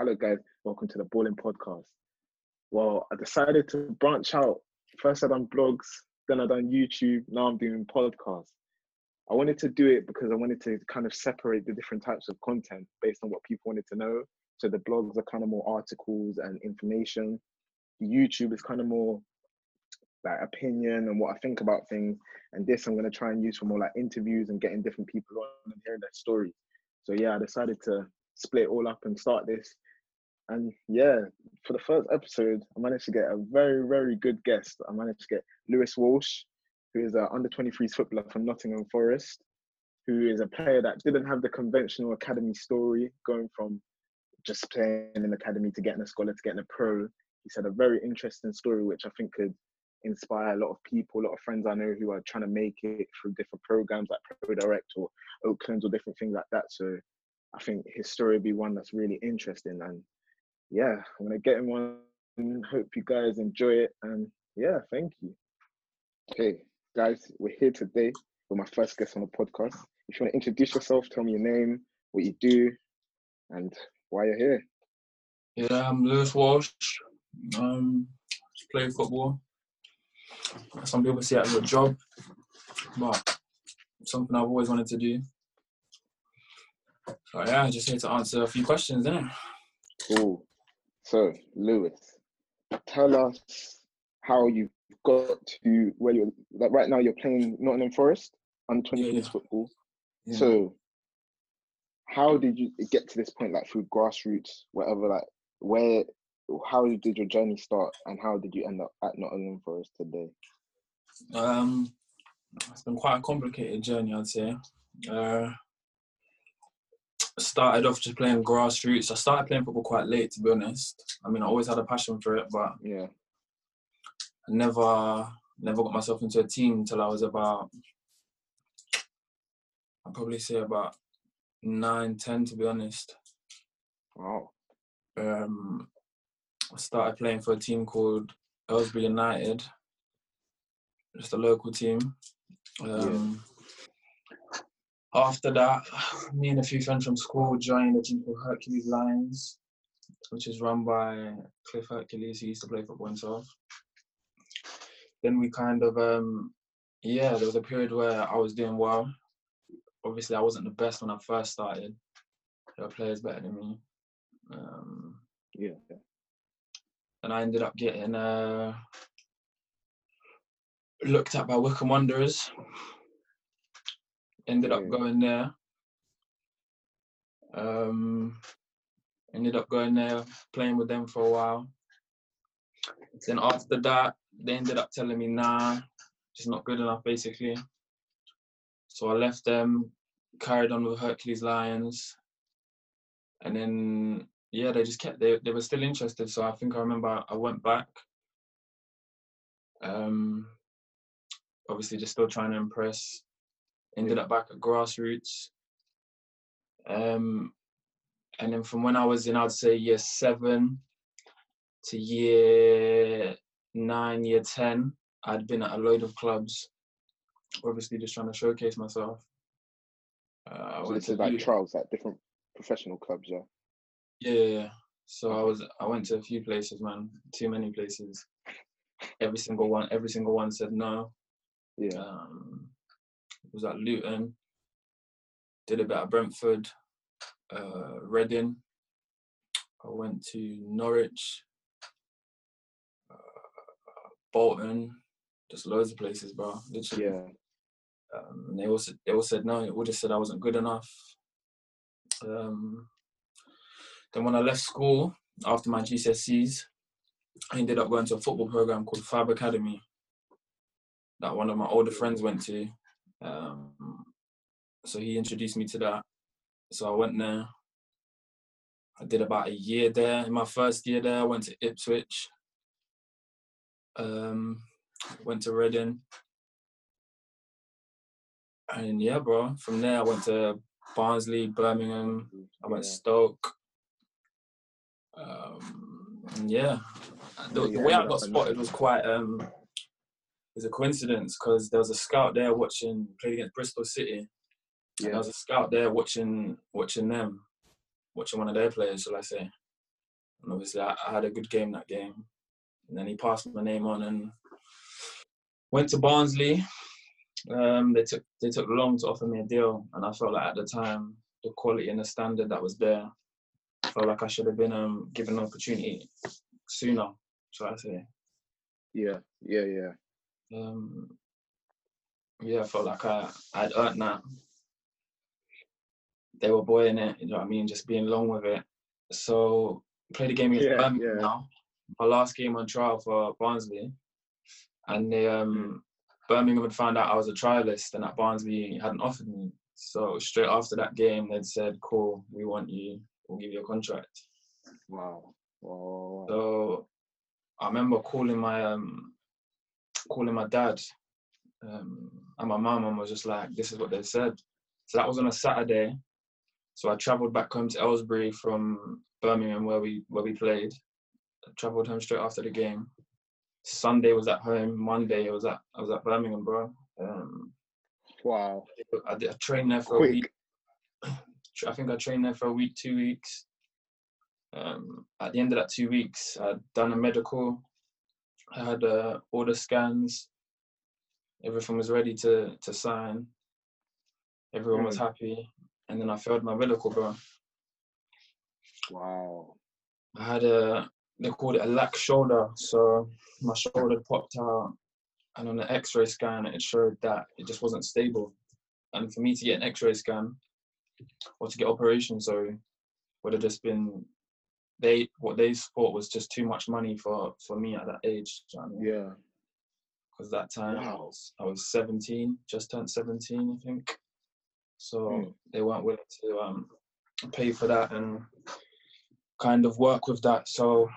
Hello, guys. Welcome to the Balling Podcast. Well, I decided to branch out. First, I done blogs, then I done YouTube. Now I'm doing podcasts. I wanted to do it because I wanted to kind of separate the different types of content based on what people wanted to know. So the blogs are kind of more articles and information. YouTube is kind of more like opinion and what I think about things. And this I'm going to try and use for more like interviews and getting different people on and hearing their stories. So yeah, I decided to split all up and start this. And yeah, for the first episode, I managed to get a very, very good guest. I managed to get Louis Walsh, who is an under 23s footballer from Nottingham Forest, who is a player that didn't have the conventional academy story, going from just playing in academy to getting a scholar to getting a pro. He's had a very interesting story, which I think could inspire a lot of people, a lot of friends I know who are trying to make it through different programs like Pro Direct or Oaklands or different things like that. So I think his story will be one that's really interesting. And yeah, I'm gonna get him on. Hope you guys enjoy it. And yeah, thank you. Okay, guys, we're here today with my first guest on the podcast. If you want to introduce yourself, tell me your name, what you do, and why you're here. Yeah, I'm Louis Walsh. Um, just play football. Some people see it as a job, but something I've always wanted to do. So yeah, I just here to answer a few questions, innit? Cool. So, Louis, tell us how you got to where you're like right now you're playing Nottingham Forest under 23s Yeah, yeah. football. Yeah. So how did you get to this point, like through grassroots, whatever, like where how did your journey start and how did you end up at Nottingham Forest today? Um, it's been quite a complicated journey, I'd say. Uh, started off just playing grassroots. I started playing football quite late, to be honest. I mean, I always had a passion for it, but Yeah. I never, never got myself into a team until I was about, I'd probably say about nine, ten, to be honest. Wow. um, I started playing for a team called Aylesbury United, just a local team. Um, After that, me and a few friends from school joined a team called Hercules Lions, which is run by Cliff Hercules, He used to play football himself. Then we kind of, um, yeah, there was a period where I was doing well. Obviously, I wasn't the best when I first started. There were players better than me. Um, Yeah. and I ended up getting uh, looked at by Wycombe Wanderers. Ended up going there. Um, ended up going there, playing with them for a while. Then after that, they ended up telling me, nah, just not good enough, basically. So I left them, carried on with Hercules Lions, and then yeah, they just kept they they were still interested. So I think I remember I went back. Um, obviously just still trying to impress. Ended up back at grassroots. Um, and then from when I was in, I'd say year seven to year nine, year ten, I'd been at a load of clubs. Obviously, just trying to showcase myself. Uh, So this to is like trials, like different professional clubs, yeah. Yeah, yeah. So I was I went to a few places, man. Too many places. Every single one, every single one said no. Yeah. Um, was at Luton. Did a bit at Brentford, uh, Reading. I went to Norwich, uh, Bolton, just loads of places, bro. Literally. Yeah. Um, and they all said, they all said no. They all just said I wasn't good enough. Um, then when I left school after my GCSEs, I ended up going to a football program called Fab Academy that one of my older friends went to. Um, so he introduced me to that. So I went there. I did about a year there. In my first year there, I went to Ipswich. Um, went to Reading. And yeah, bro. From there, I went to Barnsley, Birmingham. I went Yeah. Stoke. Um, yeah, the, the way I got spotted was quite um, was a coincidence because there was a scout there watching played against Bristol City, and there was a scout there watching watching them, watching one of their players, shall I say? and obviously I, I had a good game that game. And then he passed my name on and went to Barnsley. Um, they took they took long to offer me a deal, and I felt like at the time the quality and the standard that was there, I felt like I should have been um, given an opportunity sooner. Shall I say? Yeah, yeah, yeah. Um, yeah, I felt like I I'd earned that. They were boying it, you know what I mean, just being long with it. So played a game against Yeah, Birmingham yeah. now. My last game on trial for Barnsley, and they um Birmingham had found out I was a trialist, and that Barnsley hadn't offered me. So straight after that game, they'd said, "Cool, we want you. We'll give you a contract." Wow, wow. So I remember calling my um calling my dad um, and my mum and was just like, "This is what they said." So that was on a Saturday. So I travelled back home to Aylesbury from Birmingham where we where we played. I travelled home straight after the game. Sunday was at home. Monday I was at I was at Birmingham, bro. Um, Wow. I, did, I trained there for a week. I think I trained there for a week, two weeks. Um, at the end of that two weeks, I'd done a medical. I had uh, all the scans. Everything was ready to to sign. Everyone was happy, and then I failed my medical, bro. Wow. I had a they called it a lack shoulder, so my shoulder popped out, and on the X-ray scan it showed that it just wasn't stable. And for me to get an X-ray scan or to get operation, sorry, would have just been they what they thought was just too much money for for me at that age. you know I mean? Yeah. because that time I, was, I was 17, just turned 17, I think. So Mm. they weren't willing to um, pay for that and kind of work with that. So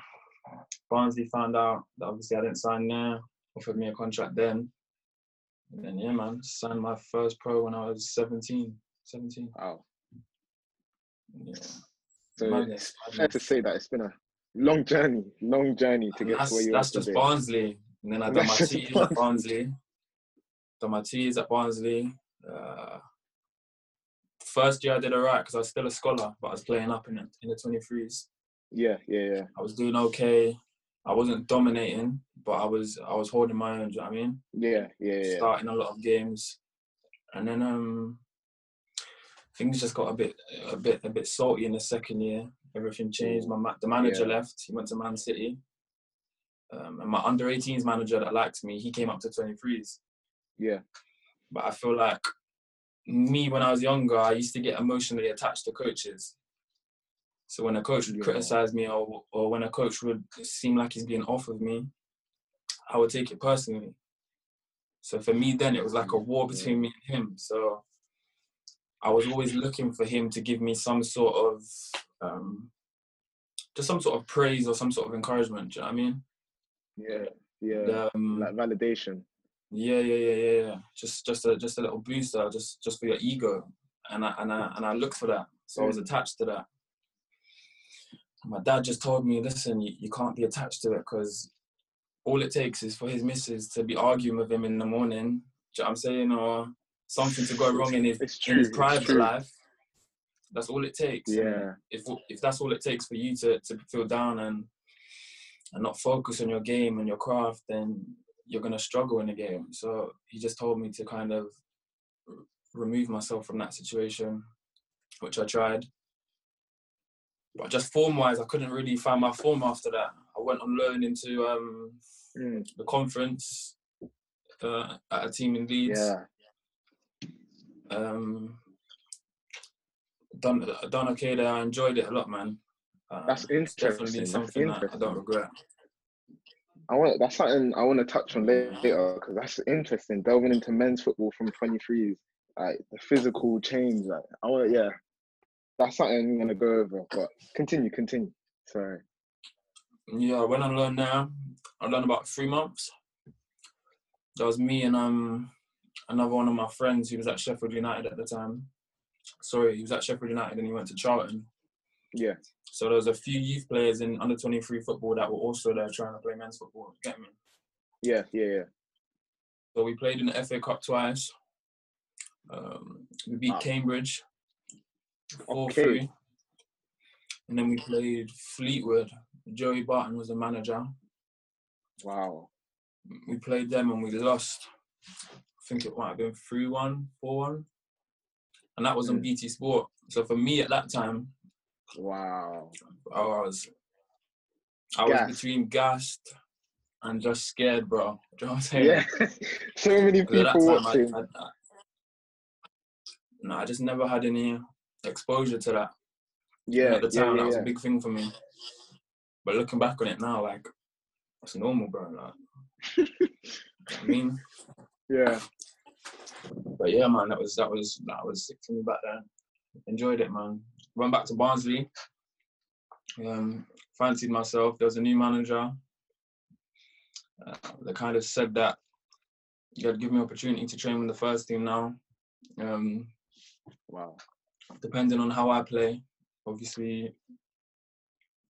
Barnsley found out that obviously I didn't sign there, offered me a contract then. And then, yeah, man, signed my first pro when I was 17. 17. Wow. Yeah. So Madness, it's fair to say that it's been a long journey, long journey to get that's, to where you are that's just today. Barnsley. And then I done my two years at Barnsley. Barnsley. Done my two years at Barnsley. Uh, first year I did alright because I was still a scholar, but I was playing up in the, in the 23s. Yeah, yeah, yeah. I was doing okay. I wasn't dominating, but I was I was holding my own. Do you know what I mean? Yeah, yeah, yeah. Starting a lot of games, and then um, things just got a bit a bit a bit salty in the second year. Everything changed. My ma- the manager Yeah. left. He went to Man City. Um, and my under 18s manager that liked me, he came up to 23s. Yeah. But I feel like me when I was younger, I used to get emotionally attached to coaches. So when a coach would Yeah. criticize me or or when a coach would seem like he's being off of me, I would take it personally. So for me then it was like a war Yeah. between me and him. So I was always looking for him to give me some sort of um, just some sort of praise or some sort of encouragement. Do you know what I mean? Yeah, yeah. Um, Like validation. Yeah, yeah, yeah, yeah, yeah. Just, just a, just a little booster, just, just for your ego, and I, and I, and I looked for that. So I was Mm. attached to that. And my dad just told me, listen, you, you can't be attached to it because all it takes is for his missus to be arguing with him in the morning. Do you know what I'm saying? Or something to go wrong in his, in his private life. That's all it takes. Yeah. If if that's all it takes for you to, to feel down and and not focus on your game and your craft, then you're gonna struggle in the game. So he just told me to kind of remove myself from that situation, which I tried. But just form wise, I couldn't really find my form after that. I went on loan into um, Mm. the conference uh, at a team in Leeds. Yeah. Um, done done okay there. I enjoyed it a lot, man. Um, That's interesting, that's something that I don't regret. I want that's something I want to touch on later because that's interesting. Delving into men's football from 23s, like the physical change. Like I want, yeah, that's something I'm gonna go over. But continue, continue. Sorry. Yeah, when I learned now. I learned about three months. That was me and um another one of my friends who was at Sheffield United at the time. Sorry, he was at Sheffield United and he went to Charlton. Yeah, So there was a few youth players in under 23 football that were also there trying to play men's football. Get me? yeah, yeah, yeah. So we played in the FA Cup twice. Um, we beat Wow. Cambridge 4 Okay. 3. And then we played Fleetwood Joey Barton was the manager. Wow. We played them and we lost. I think it might have been 3 1, 4 1. And that was on Mm. BT Sport. So for me at that time, Wow. I was I was between gassed and just scared, bro. Do you know what I'm saying? Yeah. so many 'Cause at that people watching. I, I, no, I just never had any exposure to that. Yeah. at the yeah, time, yeah, that was yeah. a big thing for me. But looking back on it now, like, it's normal, bro. Like, you know I mean, yeah. but yeah, man, that was that was that was sick for me back then. Enjoyed it, man. Went back to Barnsley. Um, fancied myself. There was a new manager. Uh, they kind of said that you had give me opportunity to train with the first team now. Um, Wow. depending on how I play, obviously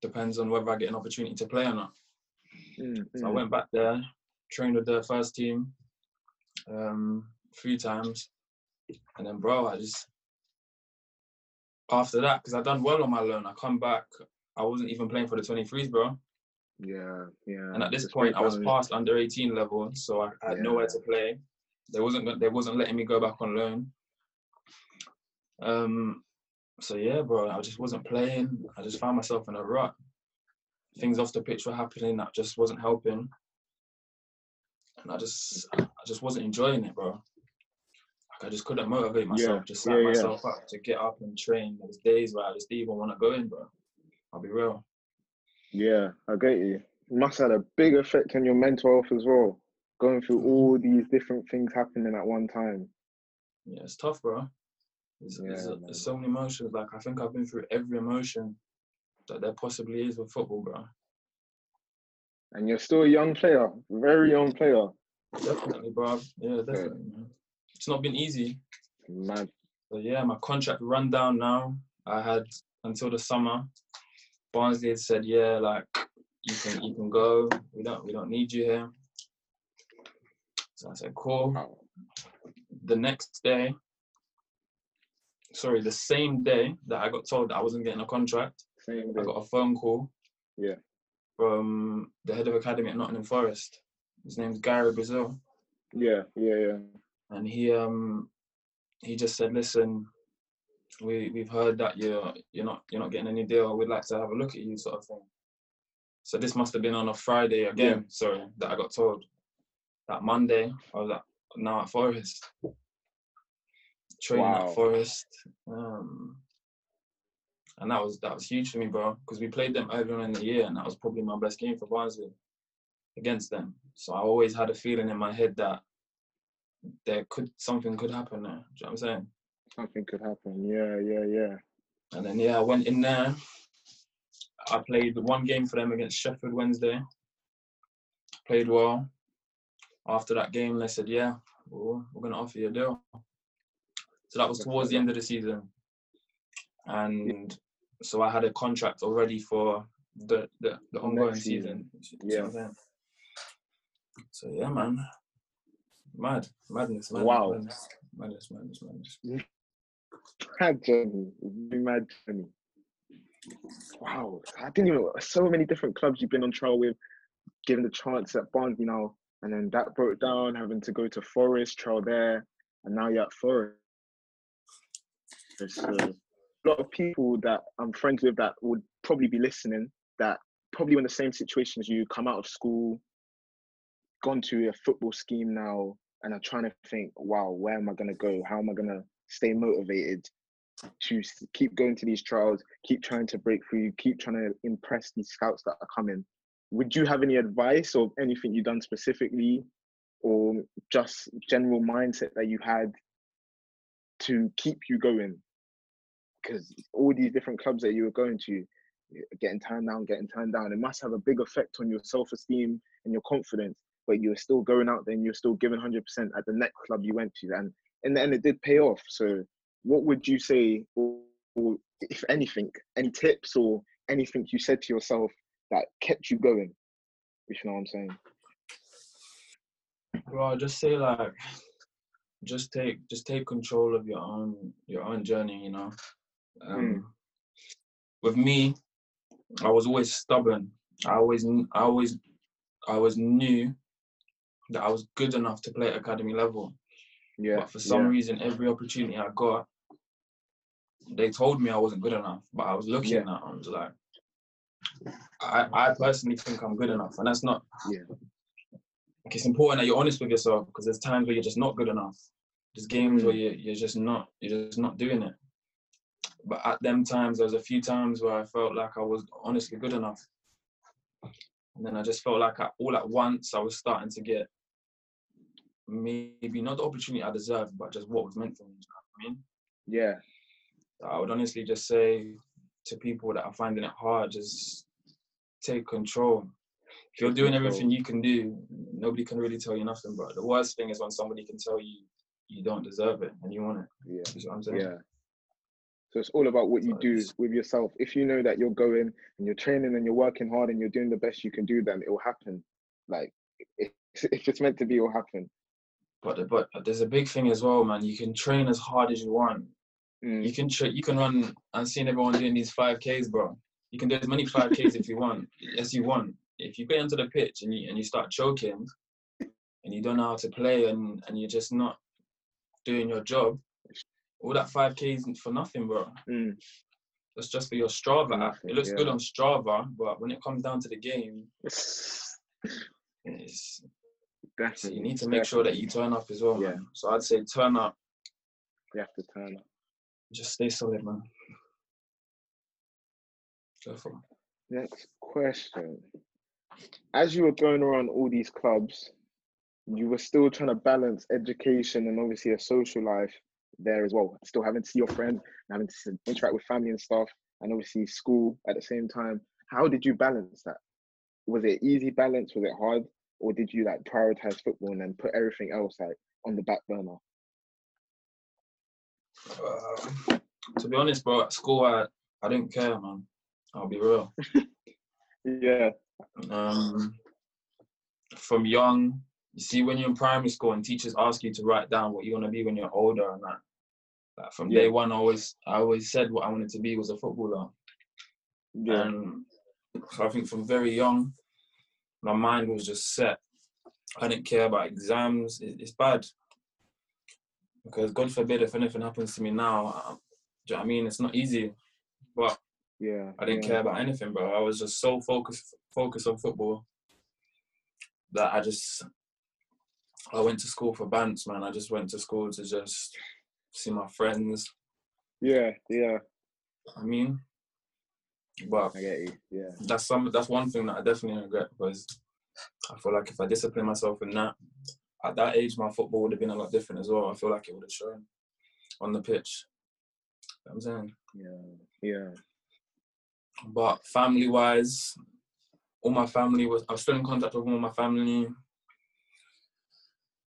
depends on whether I get an opportunity to play or not. Mm, So I mm. went back there, trained with the first team um, three times, and then bro, I just after that because I done well on my loan. I come back, I wasn't even playing for the 23s, bro. Yeah. Yeah. And at this Just point, I was past under 18 level, so I, I had nowhere to play. They wasn't they wasn't letting me go back on loan. Um, so yeah, bro, I just wasn't playing. I just found myself in a rut. Things off the pitch were happening that just wasn't helping, and I just I just wasn't enjoying it, bro. Like I just couldn't motivate myself. Yeah, Just set yeah, yeah. myself up to get up and train. There was days where I just didn't even want to go in, bro. I'll be real. Yeah, I get you. It must have had a big effect on your mental health as well. Going through mm-hmm. all these different things happening at one time. Yeah, it's tough, bro. There's, Yeah, there's so many emotions. Like I think I've been through every emotion that there possibly is with football, bro. And you're still a young player, very young player. Definitely, bro. Yeah, definitely. Man. It's not been easy. Mad. But yeah, my contract run down now. I had until the summer. Barnsley had said, yeah, like you can you can go. We don't we don't need you here. So I said, cool. The next day, sorry, the same day that I got told that I wasn't getting a contract, Same I got a phone call. Yeah. From the head of academy at Nottingham Forest. His name's Gary Brazil. Yeah, yeah, yeah. and he um he just said, "Listen, we we've heard that you're you're not you're not getting any deal. We'd like to have a look at you, sort of thing." So this must have been on a Friday again. Sorry, that I got told. That Monday, I was at, now at Forest, training Wow. at Forest, um, and that was that was huge for me, bro. Because we played them earlier on in the year, and that was probably my best game for Barnsley against them. So I always had a feeling in my head that there could something could happen there. Do you know what I'm saying? Something could happen. Yeah, yeah, yeah. And then yeah, I went in there. I played one game for them against Sheffield Wednesday. Played well. After that game, they said, "Yeah, well, we're gonna offer you a deal." So that was towards the end of the season, and so I had a contract already for the the, the ongoing season. season. You see what Yeah. So yeah, man, mad, madness, madness, Wow. madness, madness, madness, madness. Mad journey. Mad journey. Wow. I didn't even so many different clubs you've been on trial with, given the chance at Barnsley now, and then that broke down, having to go to Forest, trial there, and now you're at Forest. So, lot of people that I'm friends with that would probably be listening that probably in the same situation as you, come out of school, gone to a football scheme now, and are trying to think, wow, where am I going to go? How am I going to stay motivated to keep going to these trials, keep trying to break through, keep trying to impress these scouts that are coming? Would you have any advice or anything you've done specifically, or just general mindset that you had to keep you going? Because all these different clubs that you were going to, getting turned down, getting turned down, it must have a big effect on your self-esteem and your confidence. But you were still going out there and you're still giving 100% at the next club you went to, and in the end, it did pay off. So, what would you say, or, or if anything, any tips or anything you said to yourself that kept you going? If you know what I'm saying. Well, I just say like, just take just take control of your own your own journey. You know, um, with me, I was always stubborn. I always, I always, I always knew that I was good enough to play at academy level. Yeah. But for some yeah. reason, every opportunity I got, they told me I wasn't good enough. But I was looking Yeah. at, it, I was like, I, I personally think I'm good enough, and that's not. Yeah. Like it's important that you're honest with yourself because there's times where you're just not good enough. There's games Mm. where you you're just not you're just not doing it. But at them times, there was a few times where I felt like I was honestly good enough, and then I just felt like I, all at once I was starting to get maybe not the opportunity I deserved, but just what was meant for me. You know what I mean? Yeah. I would honestly just say to people that are finding it hard, just take control. If you're doing everything you can do, nobody can really tell you nothing. But the worst thing is when somebody can tell you you don't deserve it and you want it. Yeah. You what I'm saying? Yeah. So it's all about what you do with yourself. If you know that you're going and you're training and you're working hard and you're doing the best you can do, then it will happen. Like if, if it's meant to be, it will happen. But but there's a big thing as well, man. You can train as hard as you want. Mm. You can tra- you can run. I'm seeing everyone doing these five Ks, bro. You can do as many five Ks if you want, as you want. If you get onto the pitch and you and you start choking, and you don't know how to play, and and you're just not doing your job, all that five Ks for nothing, bro. Mm. That's just for your Strava nothing, It looks good on Strava, but when it comes down to the game, so you need to make sure that you turn up as well, Yeah. man. So I'd say turn up, You have to turn up. just stay solid, man. Go for it. Next question. As you were going around all these clubs, you were still trying to balance education and obviously a social life there as well. Still having to see your friends, having to interact with family and stuff, and obviously school at the same time. How did you balance that? Was it easy balance? Was it hard? Or did you like prioritize football and then put everything else like on the back burner? Uh, to be honest, bro, at school I I didn't care, man. I'll be real. Yeah, Um, from young, you see, when you're in primary school and teachers ask you to write down what you want to be when you're older and that. Like from day Yeah. one, I always I always said what I wanted to be was a footballer. yeah, And so I think from very young, my mind was just set. I didn't care about exams. It, it's bad. Because God forbid if anything happens to me now, uh, do you know what I mean? It's not easy. But yeah. I didn't yeah. care about anything, bro. I was just so focused focused on football that I just I went to school for bands, man. I just went to school to just see my friends. Yeah, yeah. I mean, but I get you. Yeah, that's some that's one thing that I definitely regret because I feel like if I discipline myself in that at that age, my football would have been a lot different as well. I feel like it would have shown on the pitch. You know what I'm saying, yeah, yeah. but family wise, all my family was I was still in contact with all my family.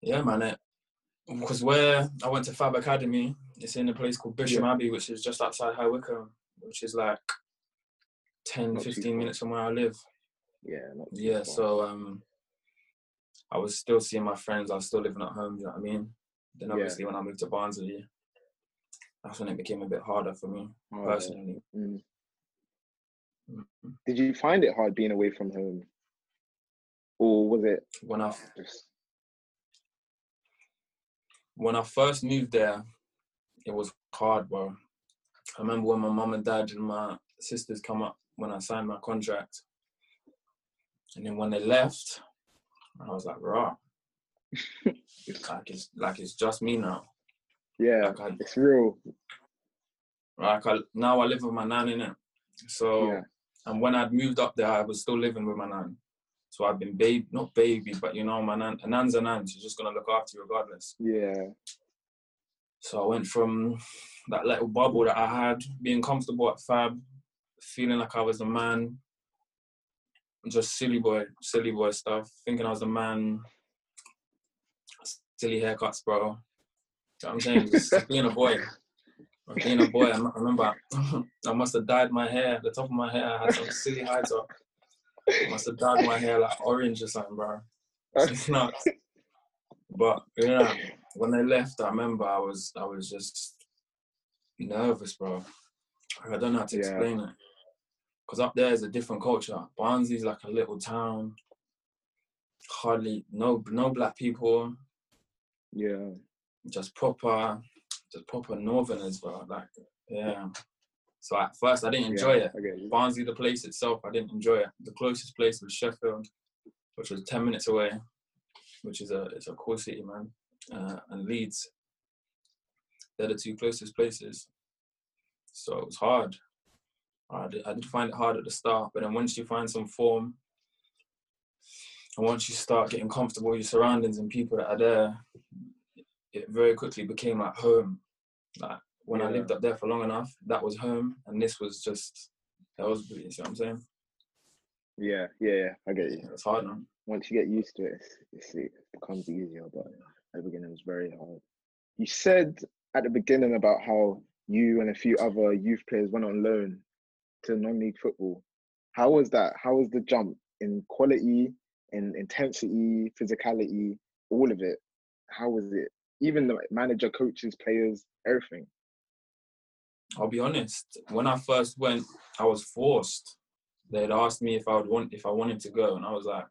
Yeah, man. It, because where I went to Fab Academy, it's in a place called Bisham Abbey, which is just outside High Wycombe, which is like 10, Not 15 minutes from where I live. Yeah, not Yeah, far. so um, I was still seeing my friends. I was still living at home. You know what I mean? Then Yeah. obviously when I moved to Barnsley, that's when it became a bit harder for me Oh, yeah. personally. Mm. Mhm. Did you find it hard being away from home, or was it When I just when I first moved there, it was hard, bro. I remember when my mum and dad and my sisters come up when I signed my contract, and then when they left, I was like, "Raw." like it's like it's just me now. yeah? Like I, It's real. Like I, now I live with my nan in it. So Yeah. and when I'd moved up there, I was still living with my nan. So I've been baby, not baby, but you know, my nan, a nan's a nan. She's just gonna look after you regardless. Yeah, So I went from that little bubble that I had, being comfortable at Fab, feeling like I was the man, just silly boy, silly boy stuff, thinking I was the man, silly haircuts, bro. You know what I'm saying? Just being a boy. Being a boy, I remember I must have dyed my hair, the top of my hair, I had some silly high top. Must have dyed my hair like orange or something, bro. It's nuts. But yeah, when they left, I remember I was I was just nervous, bro. I don't know how to Yeah. explain it. because up there is a different culture. Barnsley's like a little town. Hardly no no black people. Yeah. Just proper, just proper northerners, bro. Like yeah. So at first I didn't enjoy yeah, it. Barnsley, the place itself, I didn't enjoy it. The closest place was Sheffield, which was ten minutes away, which is a it's a cool city, man. Uh, and Leeds, they're the two closest places. So it was hard. I did, I did find it hard at the start, but then once you find some form, and once you start getting comfortable with your surroundings and people that are there, it very quickly became like home. Like when I lived up there for long enough, that was home, and this was just that was you see what I'm saying? Yeah, yeah, yeah, I get you. It's hard, man. Once you get used to it, it's, it becomes easier. But at the beginning, it was very hard. You said at the beginning about how you and a few other youth players went on loan to non-league football. How was that? How was the jump in quality, in intensity, physicality, all of it? How was it? Even the manager, coaches, players, everything. I'll be honest. When I first went, I was forced. They'd asked me if I would want if I wanted to go, and I was like,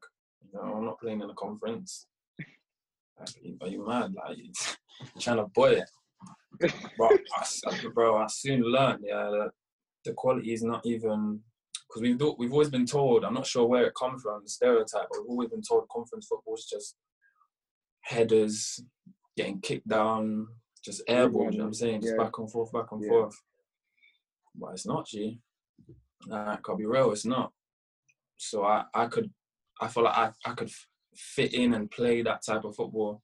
"No, I'm not playing in a conference. Like, are you mad? Like, you trying to boy it?" But I, bro, I soon learned. Yeah, that the quality is not even because we've do- we've always been told. I'm not sure where it comes from, the stereotype. But we've always been told conference football is just headers, getting kicked down, just airball. You know what I'm saying? Just Yeah. back and forth, back and Yeah. forth. But it's not, G. Nah, I'll be real, it's not. So I, I could, I feel like I, I could fit in and play that type of football.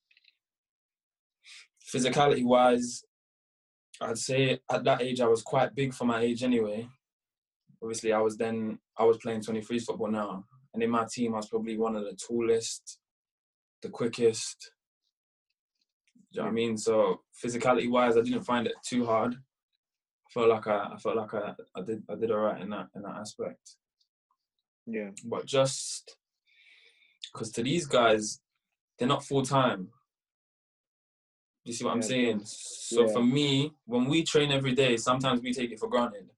Physicality wise, I'd say at that age I was quite big for my age anyway. Obviously, I was then I was playing 23s football now, and in my team I was probably one of the tallest, the quickest. Do you know what I mean? So physicality wise, I didn't find it too hard. I felt like I, I felt like I, I did I did alright in that in that aspect. Yeah, But just because to these guys, they're not full time. You see what I'm Yeah, saying? So Yeah. for me, when we train every day, sometimes we take it for granted.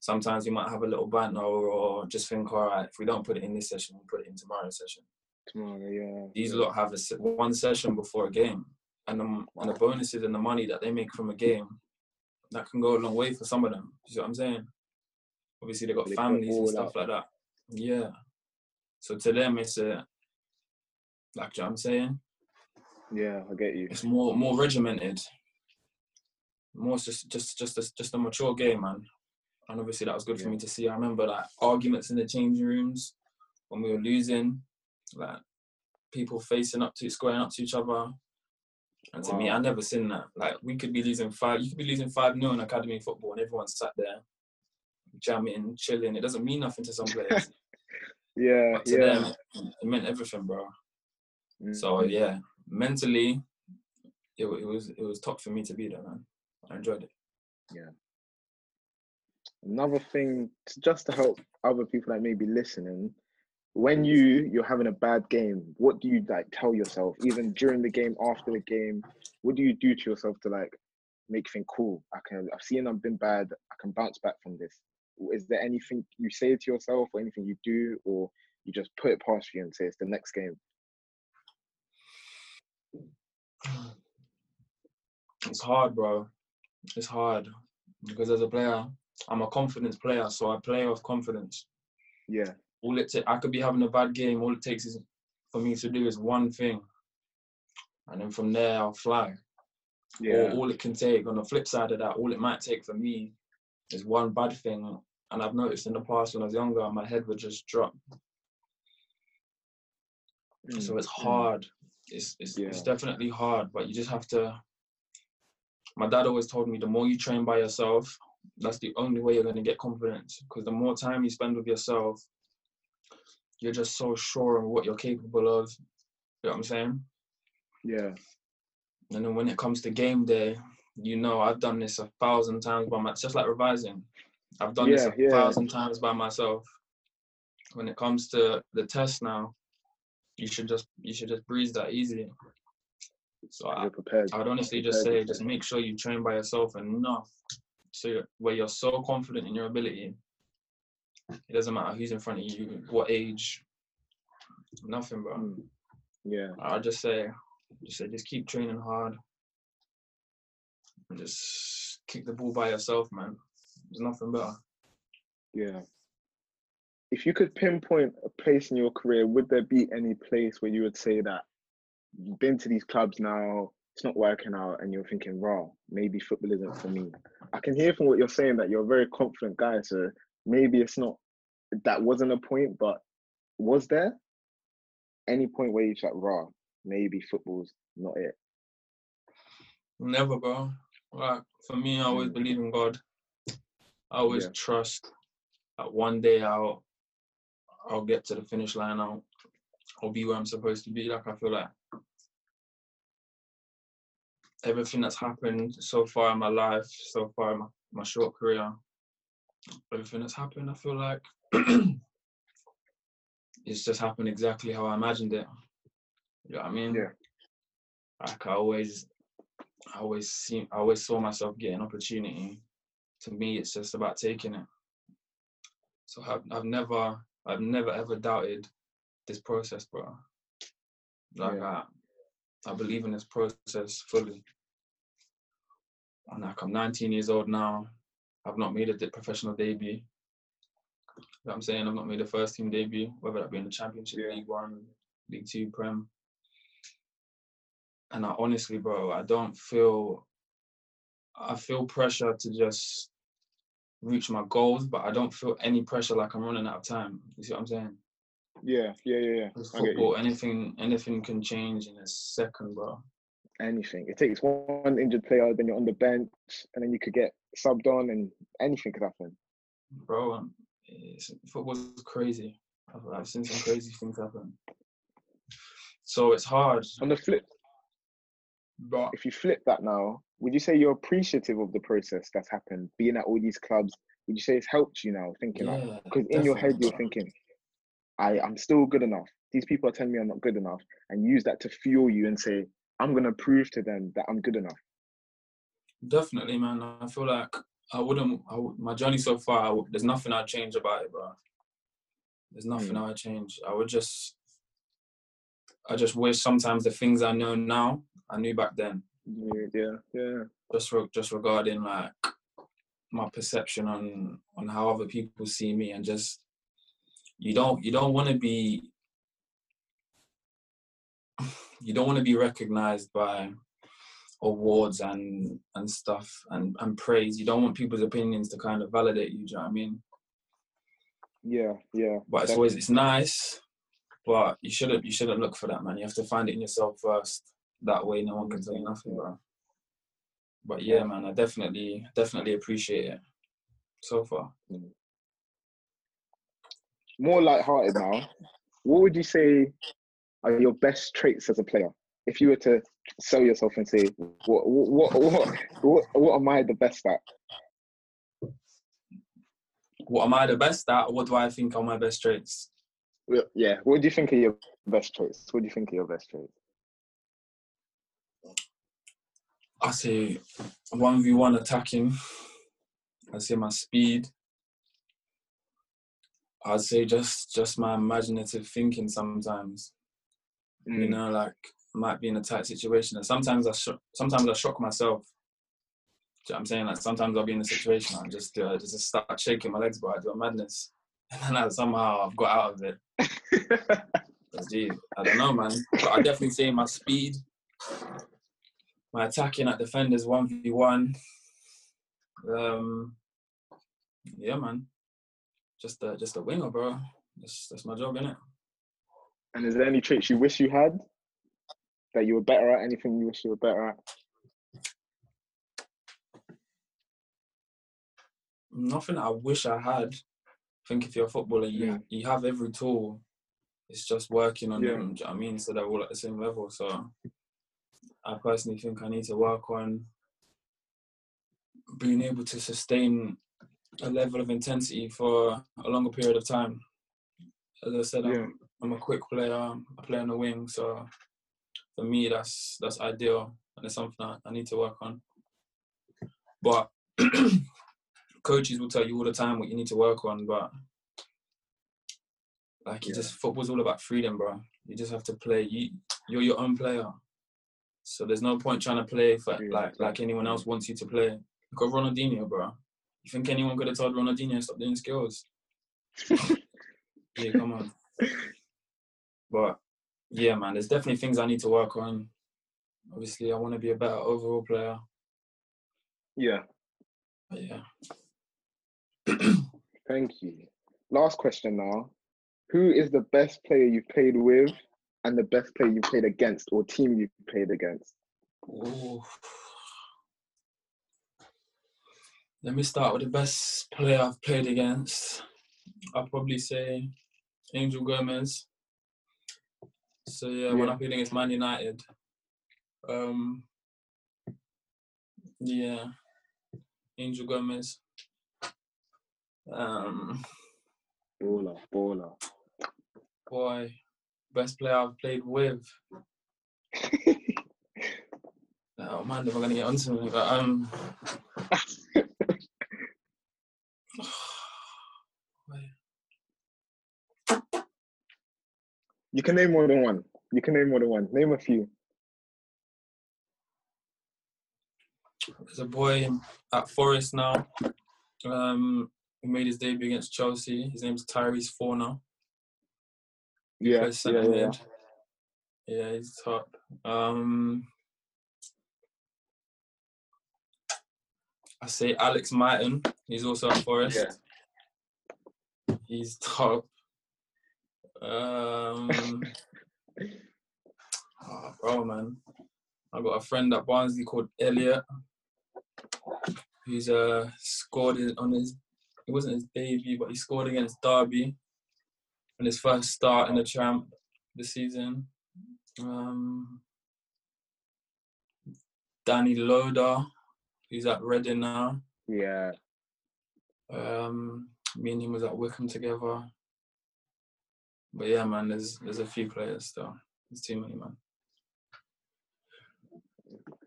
Sometimes we might have a little banter or just think, all right, if we don't put it in this session, we'll put it in tomorrow's session. tomorrow. Yeah. These lot have a one session before a game, and the, and the bonuses and the money that they make from a game, that can go a long way for some of them. You see what I'm saying? Obviously, they got They families and stuff like that. Yeah. So to them, it's a like you know what I'm saying. Yeah, I get you. It's more more regimented. More just just just a, just a mature game, man. And obviously that was good for me to see. I remember like arguments in the changing rooms when we were losing, like people facing up to squaring up to each other. And to me. I never seen that. Like we could be losing five, you could be losing five 0 in academy football, and everyone's sat there jamming, chilling. It doesn't mean nothing to some players, Yeah, but to yeah. them, it, it meant everything, bro. Mm. So yeah, mentally, it, it was it was top for me to be there, man. I enjoyed it. Yeah. Another thing just to help other people that may be listening when you you're having a bad game what do you like tell yourself even during the game after the game? What do you do to yourself to like make things cool i can i've seen i've been bad i can bounce back from this. Is there anything you say to yourself or anything you do or you just put it past you and say it's the next game It's hard, bro. It's hard. Because as a player, I'm a confidence player, so I play with confidence. yeah All it ta- I could be having a bad game. All it takes is for me to do is one thing, and then from there I'll fly. yeah Or all it can take on the flip side of that, all it might take for me is one bad thing. And I've noticed in the past when I was younger, my head would just drop. So Mm, it's mm. hard. It's it's, it's definitely hard, but you just have to. My dad always told me the more you train by yourself, that's the only way you're gonna get confidence. Because the more time you spend with yourself, you're just so sure of what you're capable of. You know what I'm saying? yeah And then when it comes to game day, you know I've done this a thousand times by myself, just like revising. I've done this a yeah. thousand times by myself. When it comes to the test now, you should just you should just breeze that easy. So I, prepared. I would honestly just say just make sure you train by yourself enough, so you're, where you're so confident in your ability It doesn't matter who's in front of you, what age, nothing, bro. Mm. Yeah. I just say, just say, just keep training hard, and just kick the ball by yourself, man. There's nothing better. Yeah. If you could pinpoint a place in your career, would there be any place where you would say that you've been to these clubs now, it's not working out, and you're thinking, wow, maybe football isn't for me? I can hear from what you're saying that you're a very confident guy, so maybe it's not that wasn't a point, but was there any point where you thought, raw, maybe football's not it? Never, bro. Like for me, I always Mm. believe in God. I always Yeah. trust that one day I'll I'll get to the finish line. I'll I'll be where I'm supposed to be. Like I feel like everything that's happened so far in my life, so far in my, my short career, everything that's happened, I feel like it's just happened exactly how I imagined it. You know what I mean? Yeah. Like I always I always see I always saw myself getting an opportunity. To me it's just about taking it. So I've I've never I've never ever doubted this process, bro. Like Yeah. I I believe in this process fully. And like I'm 19 years old now. I've not made a professional debut. You know what I'm saying? I've not made a first team debut, whether that be in the championship, Yeah. League One, League Two, Prem. And I honestly, bro, I don't feel I feel pressure to just reach my goals, but I don't feel any pressure like I'm running out of time. You see what I'm saying? Yeah, yeah, yeah, yeah. With I get you. football, anything anything can change in a second, bro. Anything. It takes one injured player, then you're on the bench, and then you could get subbed on, and anything could happen. Bro, um, football's crazy. I've, I've seen some crazy things happen. So it's hard, On the flip, but if you flip that now, would you say you're appreciative of the process that's happened, being at all these clubs? Would you say it's helped you now, thinking like, because in your head you're thinking, I I'm still good enough. These people are telling me I'm not good enough, and use that to fuel you and say, I'm gonna prove to them that I'm good enough. Definitely, man. I feel like I wouldn't. I would, my journey so far, I would, there's nothing I'd change about it, bro. There's nothing Mm. I'd change. I would just, I just wish sometimes the things I know now I knew back then. Yeah, yeah, yeah. Just, re- just regarding like my perception on on how other people see me, and just you don't you don't want to be you don't want to be recognized by awards and and stuff and and praise. You don't want people's opinions to kind of validate you. Do you know what I mean? Yeah, yeah. But it's always it's nice, but you shouldn't you shouldn't look for that, man. You have to find it in yourself first. That way, no one can tell you nothing, bro. But yeah, man, I definitely definitely appreciate it so far. Mm. more light-hearted now. What would you say are your best traits as a player? If you were to sell yourself and say, what, what, what, what, what am I the best at? What am I the best at? What do I think are my best traits? Yeah. What do you think are your best traits? What do you think are your best traits? I say one v one attacking. I say my speed. I'd say just just my imaginative thinking sometimes. You Mm. know, like I might be in a tight situation, and sometimes I sho- sometimes I shock myself. You know what I'm saying? Like sometimes I'll be in a situation, I just uh, just start shaking my legs, but I do a madness, and then I, somehow I've got out of it. Gee, I don't know, man. But I definitely say my speed, my attacking at defenders one v one. Um, yeah, man. Just a just a winger, bro. That's that's my job, innit? And is there any traits you wish you had that you were better at? Anything you wish you were better at? Nothing I wish I had. I think if you're a footballer, you Yeah. you have every tool. It's just working on Yeah. them. Do you know what I mean? So they're all at the same level. So I personally think I need to work on being able to sustain a level of intensity for a longer period of time. As I said, Yeah. I'm, I'm a quick player. I play on the wing, so for me, that's that's ideal, and it's something I, I need to work on. But coaches will tell you all the time what you need to work on, but Like you Yeah. just football's all about freedom, bro. You just have to play. You you're your own player. So there's no point trying to play for Yeah, like like anyone else wants you to play. Look at Ronaldinho, bro. You think anyone could have told Ronaldinho to stop doing skills? Yeah, come on. But yeah, man, there's definitely things I need to work on. Obviously, I want to be a better overall player. Yeah. But yeah. Thank you. Last question now. Who is the best player you've played with and the best player you've played against or team you've played against? Ooh. Let me start with the best player I've played against. I'll probably say Angel Gomes. So yeah, when I Yeah. played against Man United, um, yeah, Angel Gomes. Um, Baller, baller. boy, best player I've played with. Oh man, I gonna get onto me? But, um, You can name more than one. You can name more than one. Name a few. There's a boy at Forest now. Um, who made his debut against Chelsea. His name's Tyrese. He Yeah, yeah, yeah. Yeah, he's top. Um, I say Alex Mighten. He's also at Forest. Yeah. He's top. Um, oh, bro, man. I got a friend at Barnsley called Elliot. Who's uh scored on his. It wasn't his debut, but he scored against Derby in his first start in the champ this season. Um, Danny Loader, who's at Reading now. Yeah. Um, me and him was at Wycombe together. But yeah, man, there's there's a few players still. There's too many, man.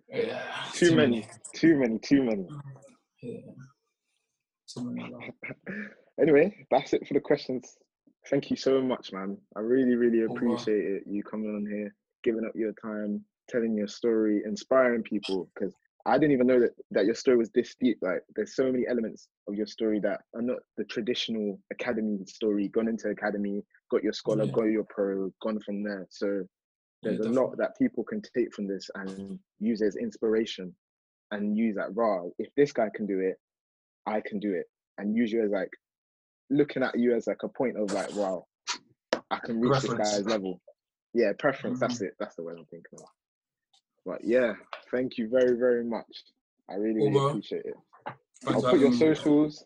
Yeah, Too, many. Too many. Too many. Yeah, too many. Anyway, that's it for the questions. Thank you so much, man. I really, really Oh, wow. appreciate it. You coming on here, giving up your time, telling your story, inspiring people. Because I didn't even know that, that your story was this deep. Like, there's so many elements of your story that are not the traditional academy story. Gone into academy, got your scholar, Yeah. got your pro, gone from there. So Yeah, there's a lot that people can take from this and mm-hmm. use as inspiration and use that raw if this guy can do it i can do it and use you as like looking at you as like a point of like wow i can reach Reference. this guy's level yeah preference mm-hmm. that's it that's the word i'm thinking of but yeah thank you very very much i really, really appreciate it i'll put your socials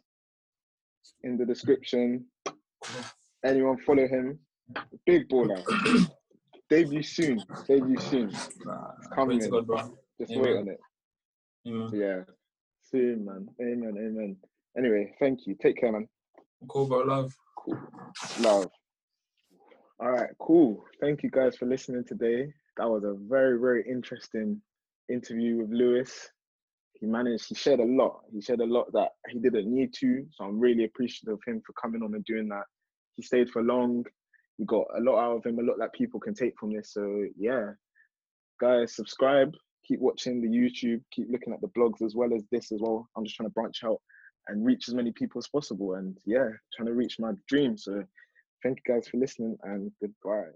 in the description anyone follow him big baller debut soon debut soon Nah, coming in. God, bro. just Amen. wait on it Amen. Yeah. Soon, man. Amen. Amen. Anyway, thank you. Take care, man. Cool, bro. Love. Cool. Love. All right, cool. Thank you guys for listening today. That was a very, very interesting interview with Louis. He managed, he shared a lot. He shared a lot that he didn't need to. So I'm really appreciative of him for coming on and doing that. He stayed for long. We got a lot out of him, a lot that people can take from this. So yeah. Guys, subscribe, keep watching the YouTube, keep looking at the blogs as well as this as well. I'm just trying to branch out and reach as many people as possible. And yeah, trying to reach my dream. So thank you guys for listening and goodbye.